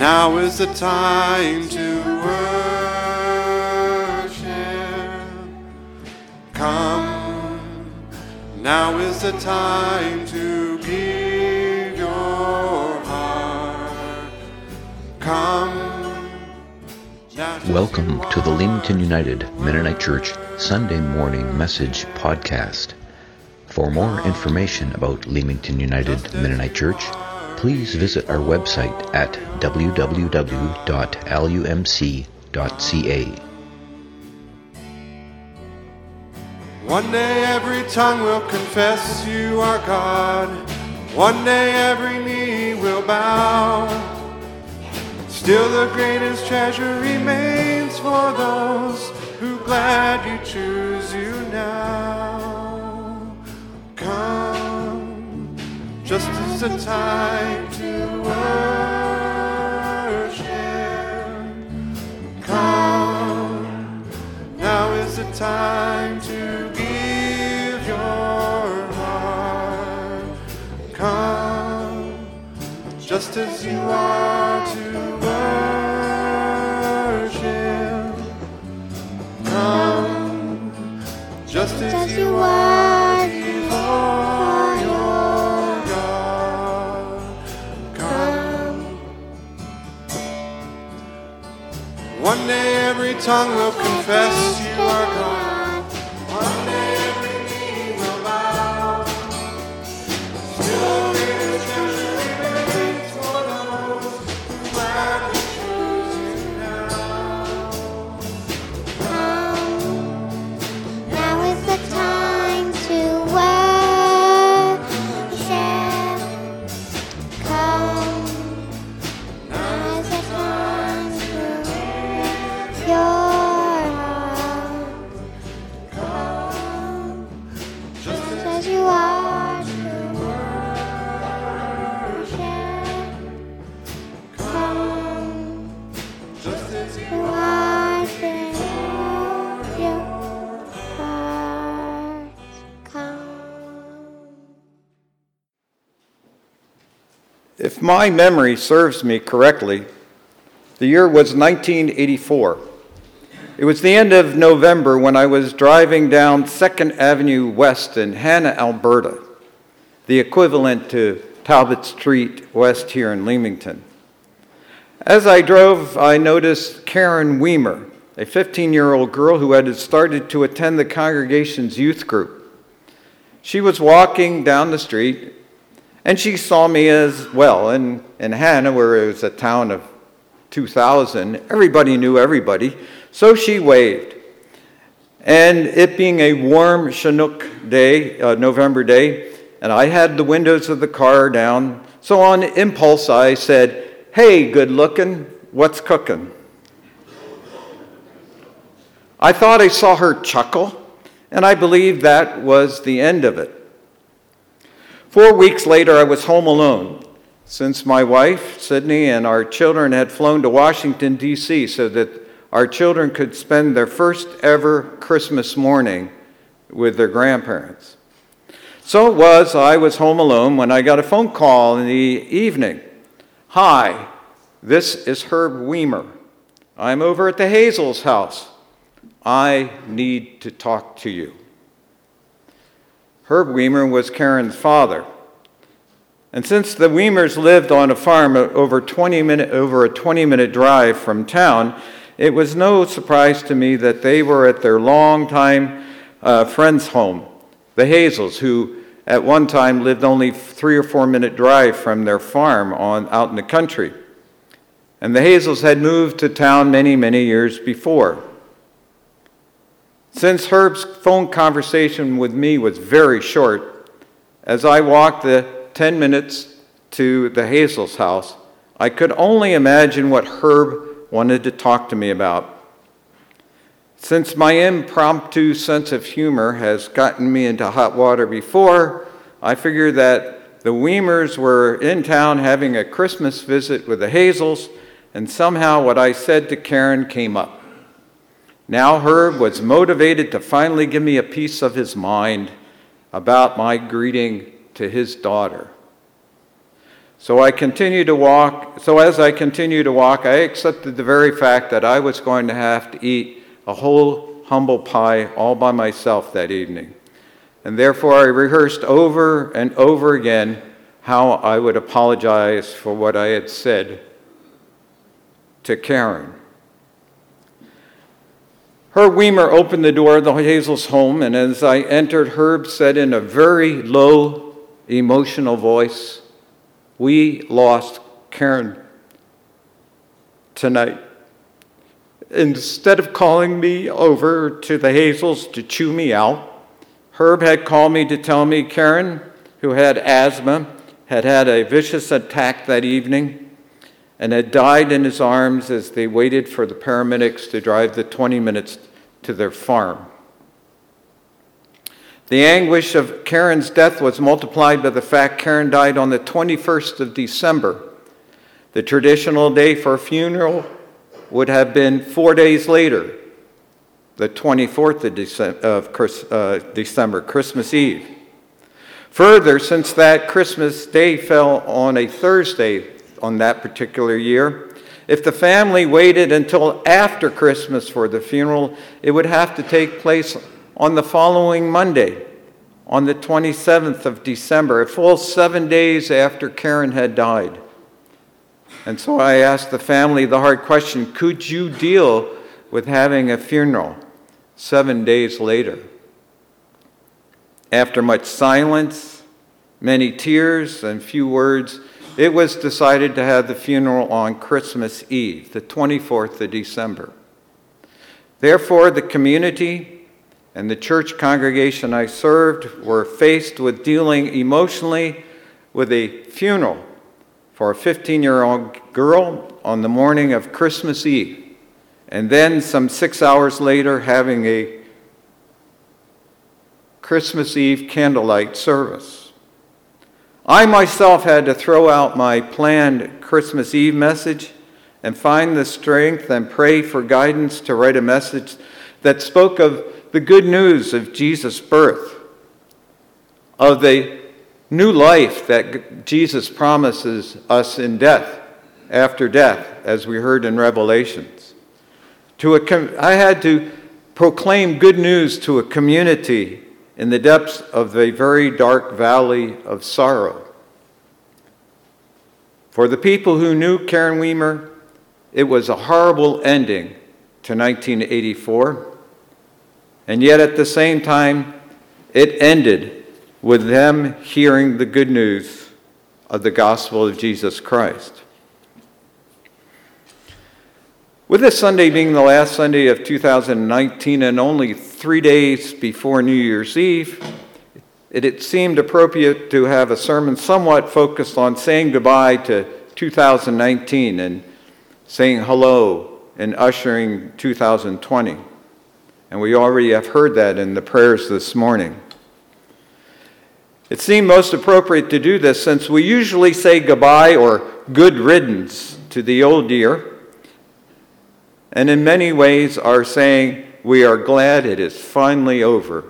Now is the time to worship. Come. Now is the time to give your heart. Come. Welcome to the Leamington United Mennonite Church Sunday Morning Message Podcast. For more information about Leamington United Mennonite Church, please visit our website at www.lumc.ca. One day every tongue will confess you are God. One day every knee will bow. Still the greatest treasure remains for those who gladly choose you now. Come, just as the time to worship. Come, now is the time to give your heart. Come, just as you are to worship. Come, just as you are tongue will confess my memory serves me correctly, the year was 1984. It was the end of November when I was driving down 2nd Avenue West in Hanna, Alberta, the equivalent to Talbot Street West here in Leamington. As I drove, I noticed Karen Weimer, a 15 year old girl who had started to attend the congregation's youth group. She was walking down the street and she saw me as well. And in Hanna, where it was a town of 2,000, everybody knew everybody. So she waved. And it being a warm Chinook day, uh, November day, and I had the windows of the car down, so on impulse I said, Hey, good looking, what's cooking? I thought I saw her chuckle, and I believe that was the end of it. Four weeks later, I was home alone since my wife, Sydney, and our children had flown to Washington, D.C., so that our children could spend their first ever Christmas morning with their grandparents. So it was, I was home alone when I got a phone call in the evening. Hi, this is Herb Weimer. I'm over at the Hazel's house. I need to talk to you. Herb Weimer was Karen's father. And since the Weimers lived on a farm over, 20 minute, over a 20 minute drive from town, it was no surprise to me that they were at their longtime uh, friend's home, the Hazels, who at one time lived only three or four minute drive from their farm on, out in the country. And the Hazels had moved to town many, many years before. Since Herb's phone conversation with me was very short, as I walked the 10 minutes to the Hazel's house, I could only imagine what Herb wanted to talk to me about. Since my impromptu sense of humor has gotten me into hot water before, I figured that the Weimers were in town having a Christmas visit with the Hazels, and somehow what I said to Karen came up. Now Herb was motivated to finally give me a piece of his mind about my greeting to his daughter. So I continue to walk. So as I continued to walk, I accepted the very fact that I was going to have to eat a whole humble pie all by myself that evening. And therefore, I rehearsed over and over again how I would apologize for what I had said to Karen. Herb Weimer opened the door of the Hazel's home, and as I entered, Herb said in a very low, emotional voice, We lost Karen tonight. Instead of calling me over to the Hazels to chew me out, Herb had called me to tell me Karen, who had asthma, had had a vicious attack that evening and had died in his arms as they waited for the paramedics to drive the 20 minutes to their farm. The anguish of Karen's death was multiplied by the fact Karen died on the 21st of December. The traditional day for a funeral would have been four days later, the 24th of uh, December Christmas Eve. Further, since that Christmas day fell on a Thursday, on that particular year. If the family waited until after Christmas for the funeral, it would have to take place on the following Monday, on the 27th of December, a full seven days after Karen had died. And so I asked the family the hard question could you deal with having a funeral seven days later? After much silence, many tears, and few words, it was decided to have the funeral on Christmas Eve, the 24th of December. Therefore, the community and the church congregation I served were faced with dealing emotionally with a funeral for a 15 year old girl on the morning of Christmas Eve, and then some six hours later, having a Christmas Eve candlelight service. I myself had to throw out my planned Christmas Eve message and find the strength and pray for guidance to write a message that spoke of the good news of Jesus' birth, of the new life that Jesus promises us in death, after death, as we heard in Revelations. To a, I had to proclaim good news to a community in the depths of a very dark valley of sorrow. For the people who knew Karen Weimer, it was a horrible ending to 1984. And yet at the same time, it ended with them hearing the good news of the gospel of Jesus Christ. With this Sunday being the last Sunday of 2019 and only three days before New Year's Eve, it, it seemed appropriate to have a sermon somewhat focused on saying goodbye to 2019 and saying hello and ushering 2020. And we already have heard that in the prayers this morning. It seemed most appropriate to do this since we usually say goodbye or good riddance to the old year and in many ways are saying, We are glad it is finally over.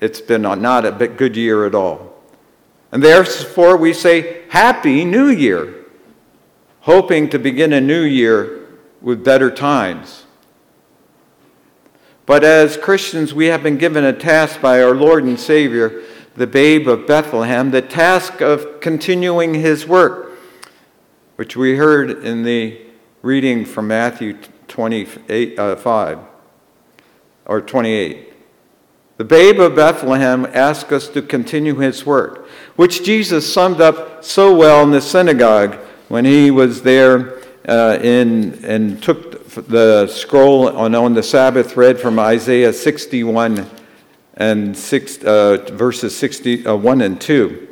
It's been not a good year at all. And therefore, we say, Happy New Year, hoping to begin a new year with better times. But as Christians, we have been given a task by our Lord and Savior, the babe of Bethlehem, the task of continuing his work, which we heard in the reading from Matthew 28, uh, 5 or 28. The babe of Bethlehem asks us to continue his work, which Jesus summed up so well in the synagogue when he was there uh, in, and took the scroll on, on the Sabbath read from Isaiah 61 and six, uh, verses 61 uh, and 2.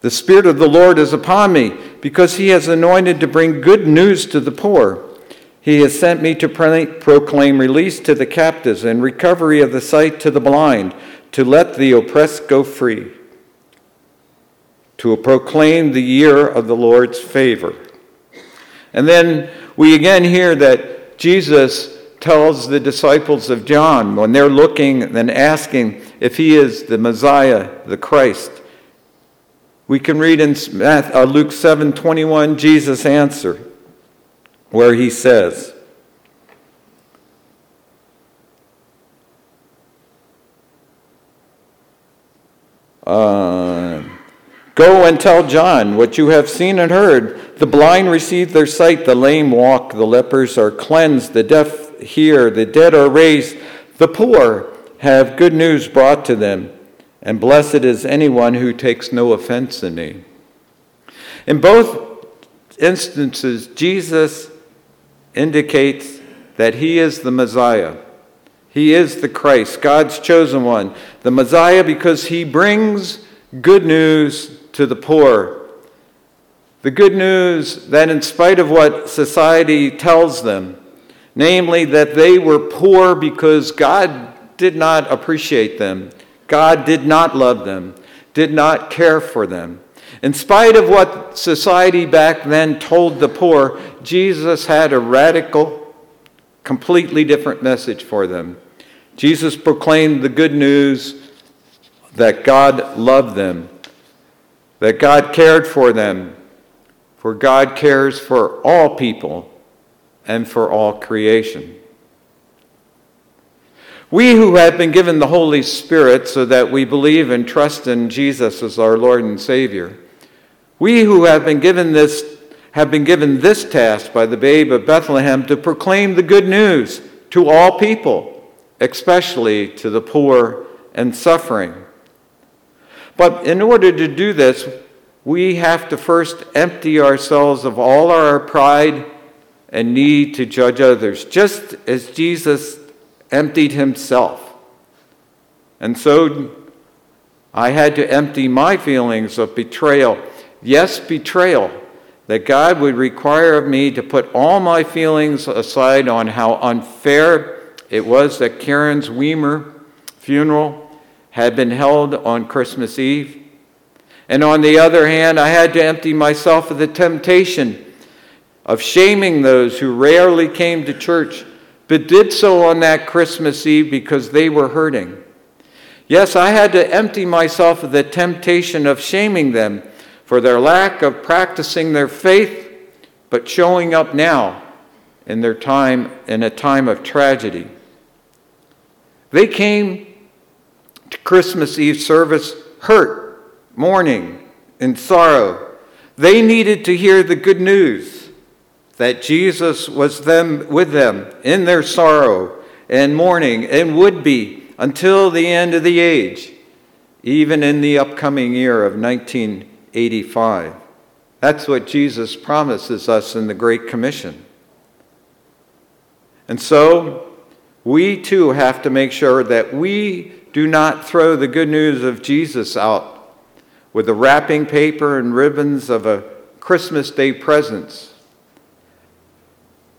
The Spirit of the Lord is upon me, because he has anointed to bring good news to the poor. He has sent me to proclaim release to the captives and recovery of the sight to the blind, to let the oppressed go free, to proclaim the year of the Lord's favor. And then we again hear that Jesus tells the disciples of John when they're looking and asking if he is the Messiah, the Christ. We can read in uh, Luke 7 21, Jesus' answer, where he says, uh, Go and tell John what you have seen and heard. The blind receive their sight, the lame walk, the lepers are cleansed, the deaf hear, the dead are raised, the poor have good news brought to them and blessed is anyone who takes no offense in me. In both instances, Jesus indicates that he is the Messiah. He is the Christ, God's chosen one. The Messiah because he brings good news to the poor. The good news that, in spite of what society tells them, namely that they were poor because God did not appreciate them, God did not love them, did not care for them. In spite of what society back then told the poor, Jesus had a radical, completely different message for them. Jesus proclaimed the good news that God loved them, that God cared for them, for God cares for all people and for all creation. We who have been given the Holy Spirit so that we believe and trust in Jesus as our Lord and Savior, we who have been given this have been given this task by the babe of Bethlehem to proclaim the good news to all people, especially to the poor and suffering. But in order to do this, we have to first empty ourselves of all our pride and need to judge others, just as Jesus emptied himself. And so I had to empty my feelings of betrayal. Yes, betrayal. That God would require of me to put all my feelings aside on how unfair it was that Karen's Weimer funeral had been held on Christmas Eve. And on the other hand, I had to empty myself of the temptation of shaming those who rarely came to church but did so on that Christmas Eve because they were hurting. Yes, I had to empty myself of the temptation of shaming them for their lack of practicing their faith, but showing up now in their time in a time of tragedy. They came to Christmas Eve service hurt, mourning, in sorrow. They needed to hear the good news that Jesus was them with them in their sorrow and mourning and would be until the end of the age, even in the upcoming year of 1985. That's what Jesus promises us in the Great Commission. And so, we too have to make sure that we do not throw the good news of Jesus out with the wrapping paper and ribbons of a Christmas Day presents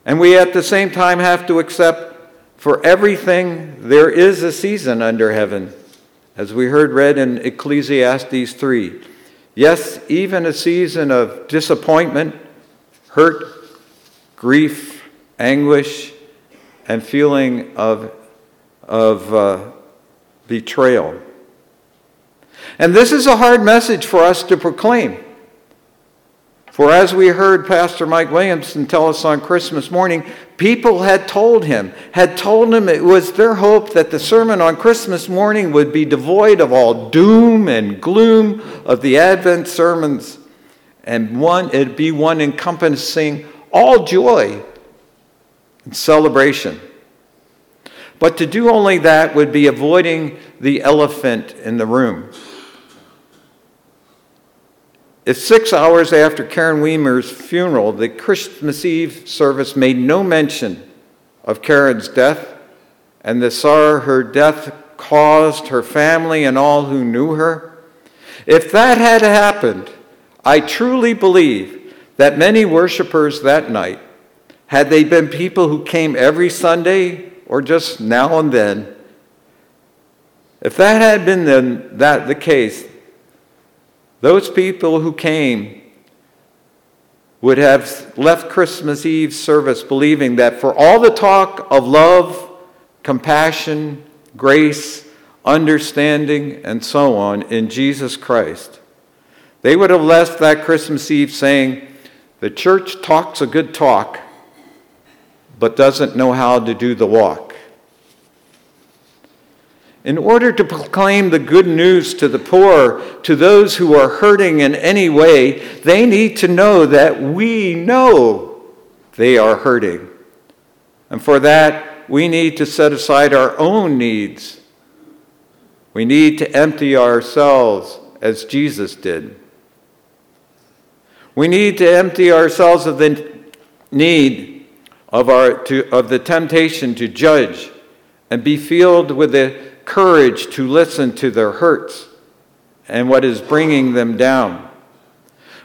and we at the same time have to accept for everything there is a season under heaven, as we heard read in Ecclesiastes 3. Yes, even a season of disappointment, hurt, grief, anguish, and feeling of, of uh, betrayal. And this is a hard message for us to proclaim. For as we heard Pastor Mike Williamson tell us on Christmas morning, people had told him, had told him it was their hope that the sermon on Christmas morning would be devoid of all doom and gloom of the Advent sermons, and one it'd be one encompassing all joy and celebration. But to do only that would be avoiding the elephant in the room. It's six hours after Karen Weimer's funeral. The Christmas Eve service made no mention of Karen's death and the sorrow her death caused her family and all who knew her. If that had happened, I truly believe that many worshipers that night, had they been people who came every Sunday or just now and then, if that had been the, that the case, those people who came would have left Christmas Eve service believing that for all the talk of love, compassion, grace, understanding, and so on in Jesus Christ, they would have left that Christmas Eve saying, The church talks a good talk, but doesn't know how to do the walk. In order to proclaim the good news to the poor, to those who are hurting in any way, they need to know that we know they are hurting. And for that, we need to set aside our own needs. We need to empty ourselves as Jesus did. We need to empty ourselves of the need of, our, to, of the temptation to judge and be filled with the courage to listen to their hurts and what is bringing them down.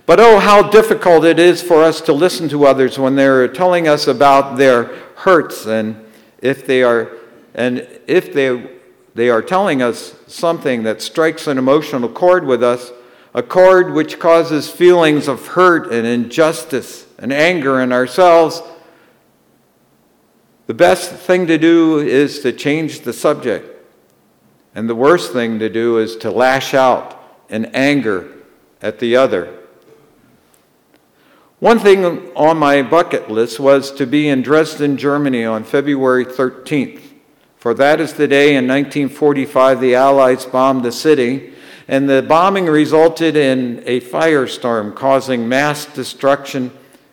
But oh, how difficult it is for us to listen to others when they're telling us about their hurts and if they are and if they they are telling us something that strikes an emotional chord with us, a chord which causes feelings of hurt and injustice and anger in ourselves. The best thing to do is to change the subject. And the worst thing to do is to lash out in anger at the other. One thing on my bucket list was to be in Dresden, Germany on February 13th, for that is the day in 1945 the Allies bombed the city, and the bombing resulted in a firestorm causing mass destruction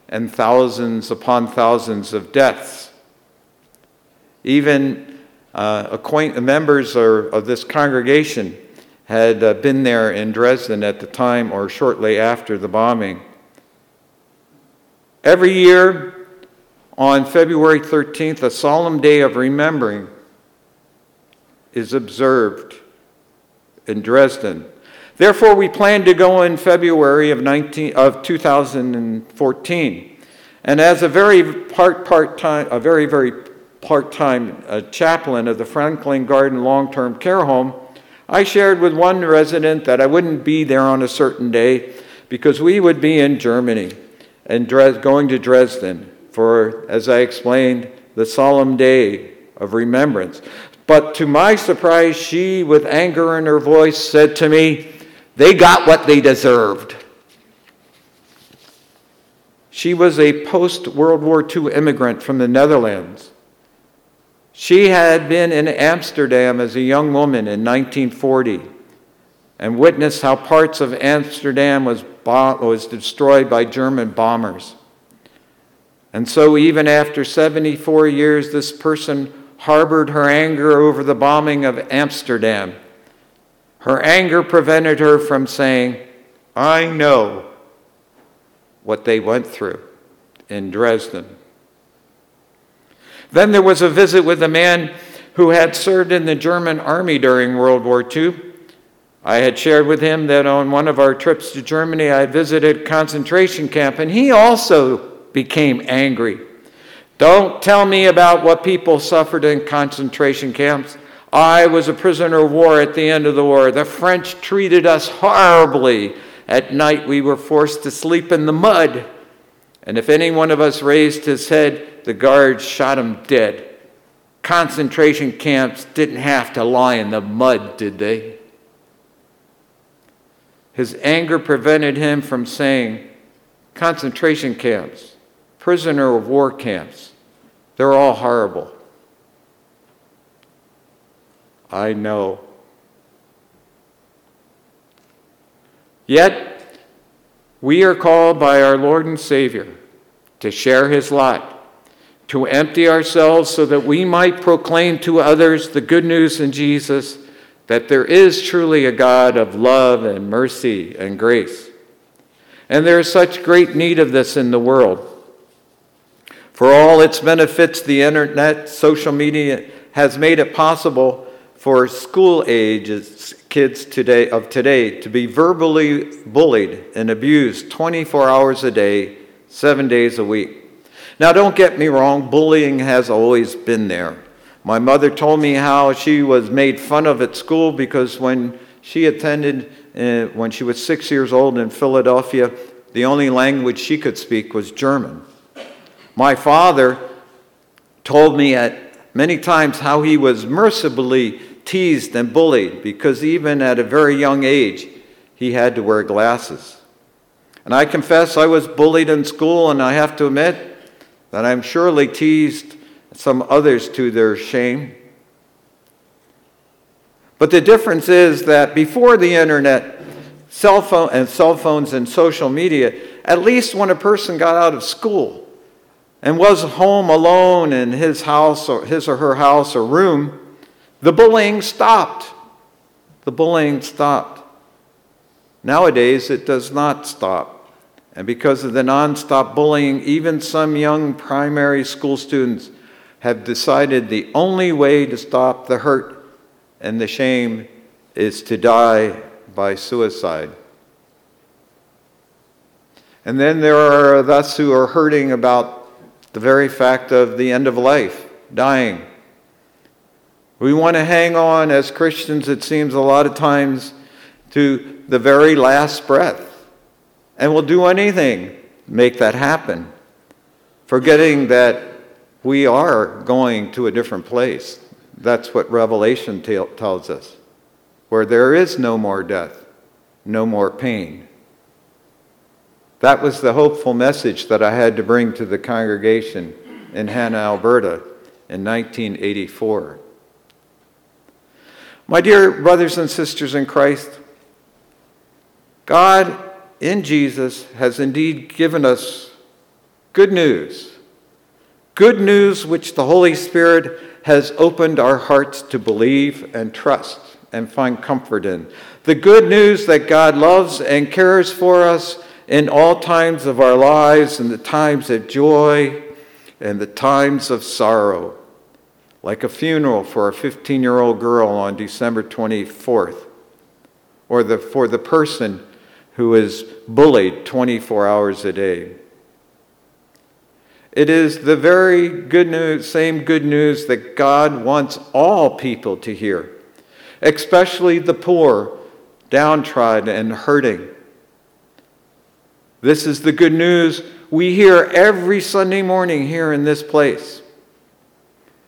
and thousands upon thousands of deaths. Even uh, acquaint- members or, of this congregation had uh, been there in Dresden at the time or shortly after the bombing. Every year on February 13th, a solemn day of remembering is observed in Dresden. Therefore, we plan to go in February of, 19, of 2014. And as a very part part time, a very very part time uh, chaplain of the Franklin Garden long term care home, I shared with one resident that I wouldn't be there on a certain day because we would be in Germany and Dres- going to Dresden for, as I explained, the solemn day of remembrance. But to my surprise, she, with anger in her voice, said to me, They got what they deserved. She was a post World War II immigrant from the Netherlands. She had been in Amsterdam as a young woman in 1940 and witnessed how parts of Amsterdam was, was destroyed by German bombers. And so, even after 74 years, this person harbored her anger over the bombing of Amsterdam. Her anger prevented her from saying, I know what they went through in Dresden. Then there was a visit with a man who had served in the German army during World War II. I had shared with him that on one of our trips to Germany, I visited concentration camp, and he also became angry. Don't tell me about what people suffered in concentration camps. I was a prisoner of war at the end of the war. The French treated us horribly. At night, we were forced to sleep in the mud. And if any one of us raised his head, the guards shot him dead. Concentration camps didn't have to lie in the mud, did they? His anger prevented him from saying, concentration camps, prisoner of war camps, they're all horrible. I know. Yet, we are called by our Lord and Savior to share his lot to empty ourselves so that we might proclaim to others the good news in Jesus that there is truly a God of love and mercy and grace. And there is such great need of this in the world. For all its benefits, the internet, social media has made it possible for school age kids today of today to be verbally bullied and abused 24 hours a day, 7 days a week. Now, don't get me wrong, bullying has always been there. My mother told me how she was made fun of at school because when she attended, uh, when she was six years old in Philadelphia, The only language she could speak was German. My father told me at many times how he was mercifully teased and bullied because even at a very young age he had to wear glasses. And I confess I was bullied in school, and I have to admit that I'm surely teased some others to their shame. But the difference is that before the internet, cell phone and cell phones and social media, at least when a person got out of school and was home alone in his house or his or her house or room, the bullying stopped. The bullying stopped. Nowadays, it does not stop. And because of the nonstop bullying, even some young primary school students have decided the only way to stop the hurt and the shame is to die by suicide. And then there are us who are hurting about the very fact of the end of life, dying. We want to hang on as Christians, it seems a lot of times, to the very last breath. And we'll do anything make that happen, forgetting that we are going to a different place. That's what Revelation t- tells us, where there is no more death, no more pain. That was the hopeful message that I had to bring to the congregation in Hanna, Alberta in 1984. My dear brothers and sisters in Christ, God in Jesus has indeed given us good news. Good news which the Holy Spirit has opened our hearts to believe and trust and find comfort in. The good news that God loves and cares for us in all times of our lives, in the times of joy and the times of sorrow, like a funeral for a 15 year old girl on December 24th, or the, for the person who is bullied 24 hours a day. It is the very good news, same good news that God wants all people to hear, especially the poor, downtrodden, and hurting. This is the good news we hear every Sunday morning here in this place.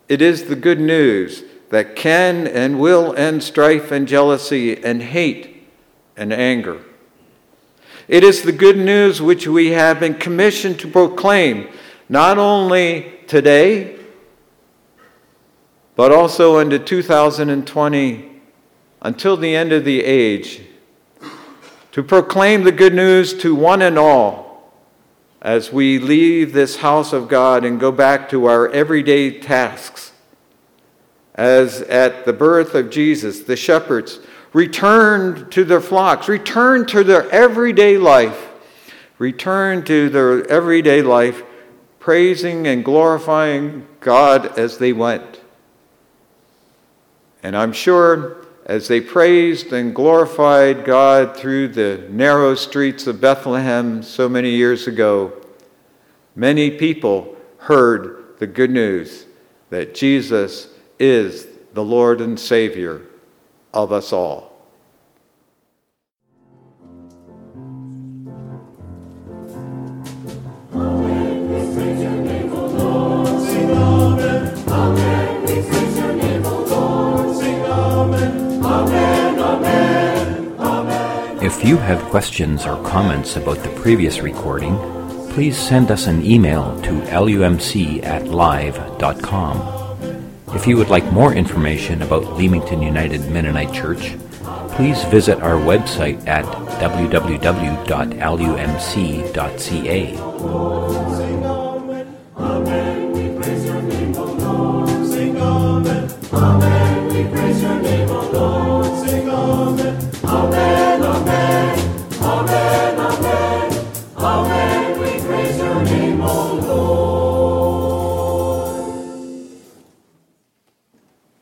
It is the good news that can and will end strife and jealousy and hate and anger. It is the good news which we have been commissioned to proclaim, not only today, but also into 2020 until the end of the age, to proclaim the good news to one and all as we leave this house of God and go back to our everyday tasks. As at the birth of Jesus, the shepherds returned to their flocks, returned to their everyday life, returned to their everyday life, praising and glorifying God as they went. And I'm sure as they praised and glorified God through the narrow streets of Bethlehem so many years ago, many people heard the good news that Jesus is the Lord and Savior of us all. If you have questions or comments about the previous recording, please send us an email to lumc at live.com. If you would like more information about Leamington United Mennonite Church, please visit our website at www.lumc.ca.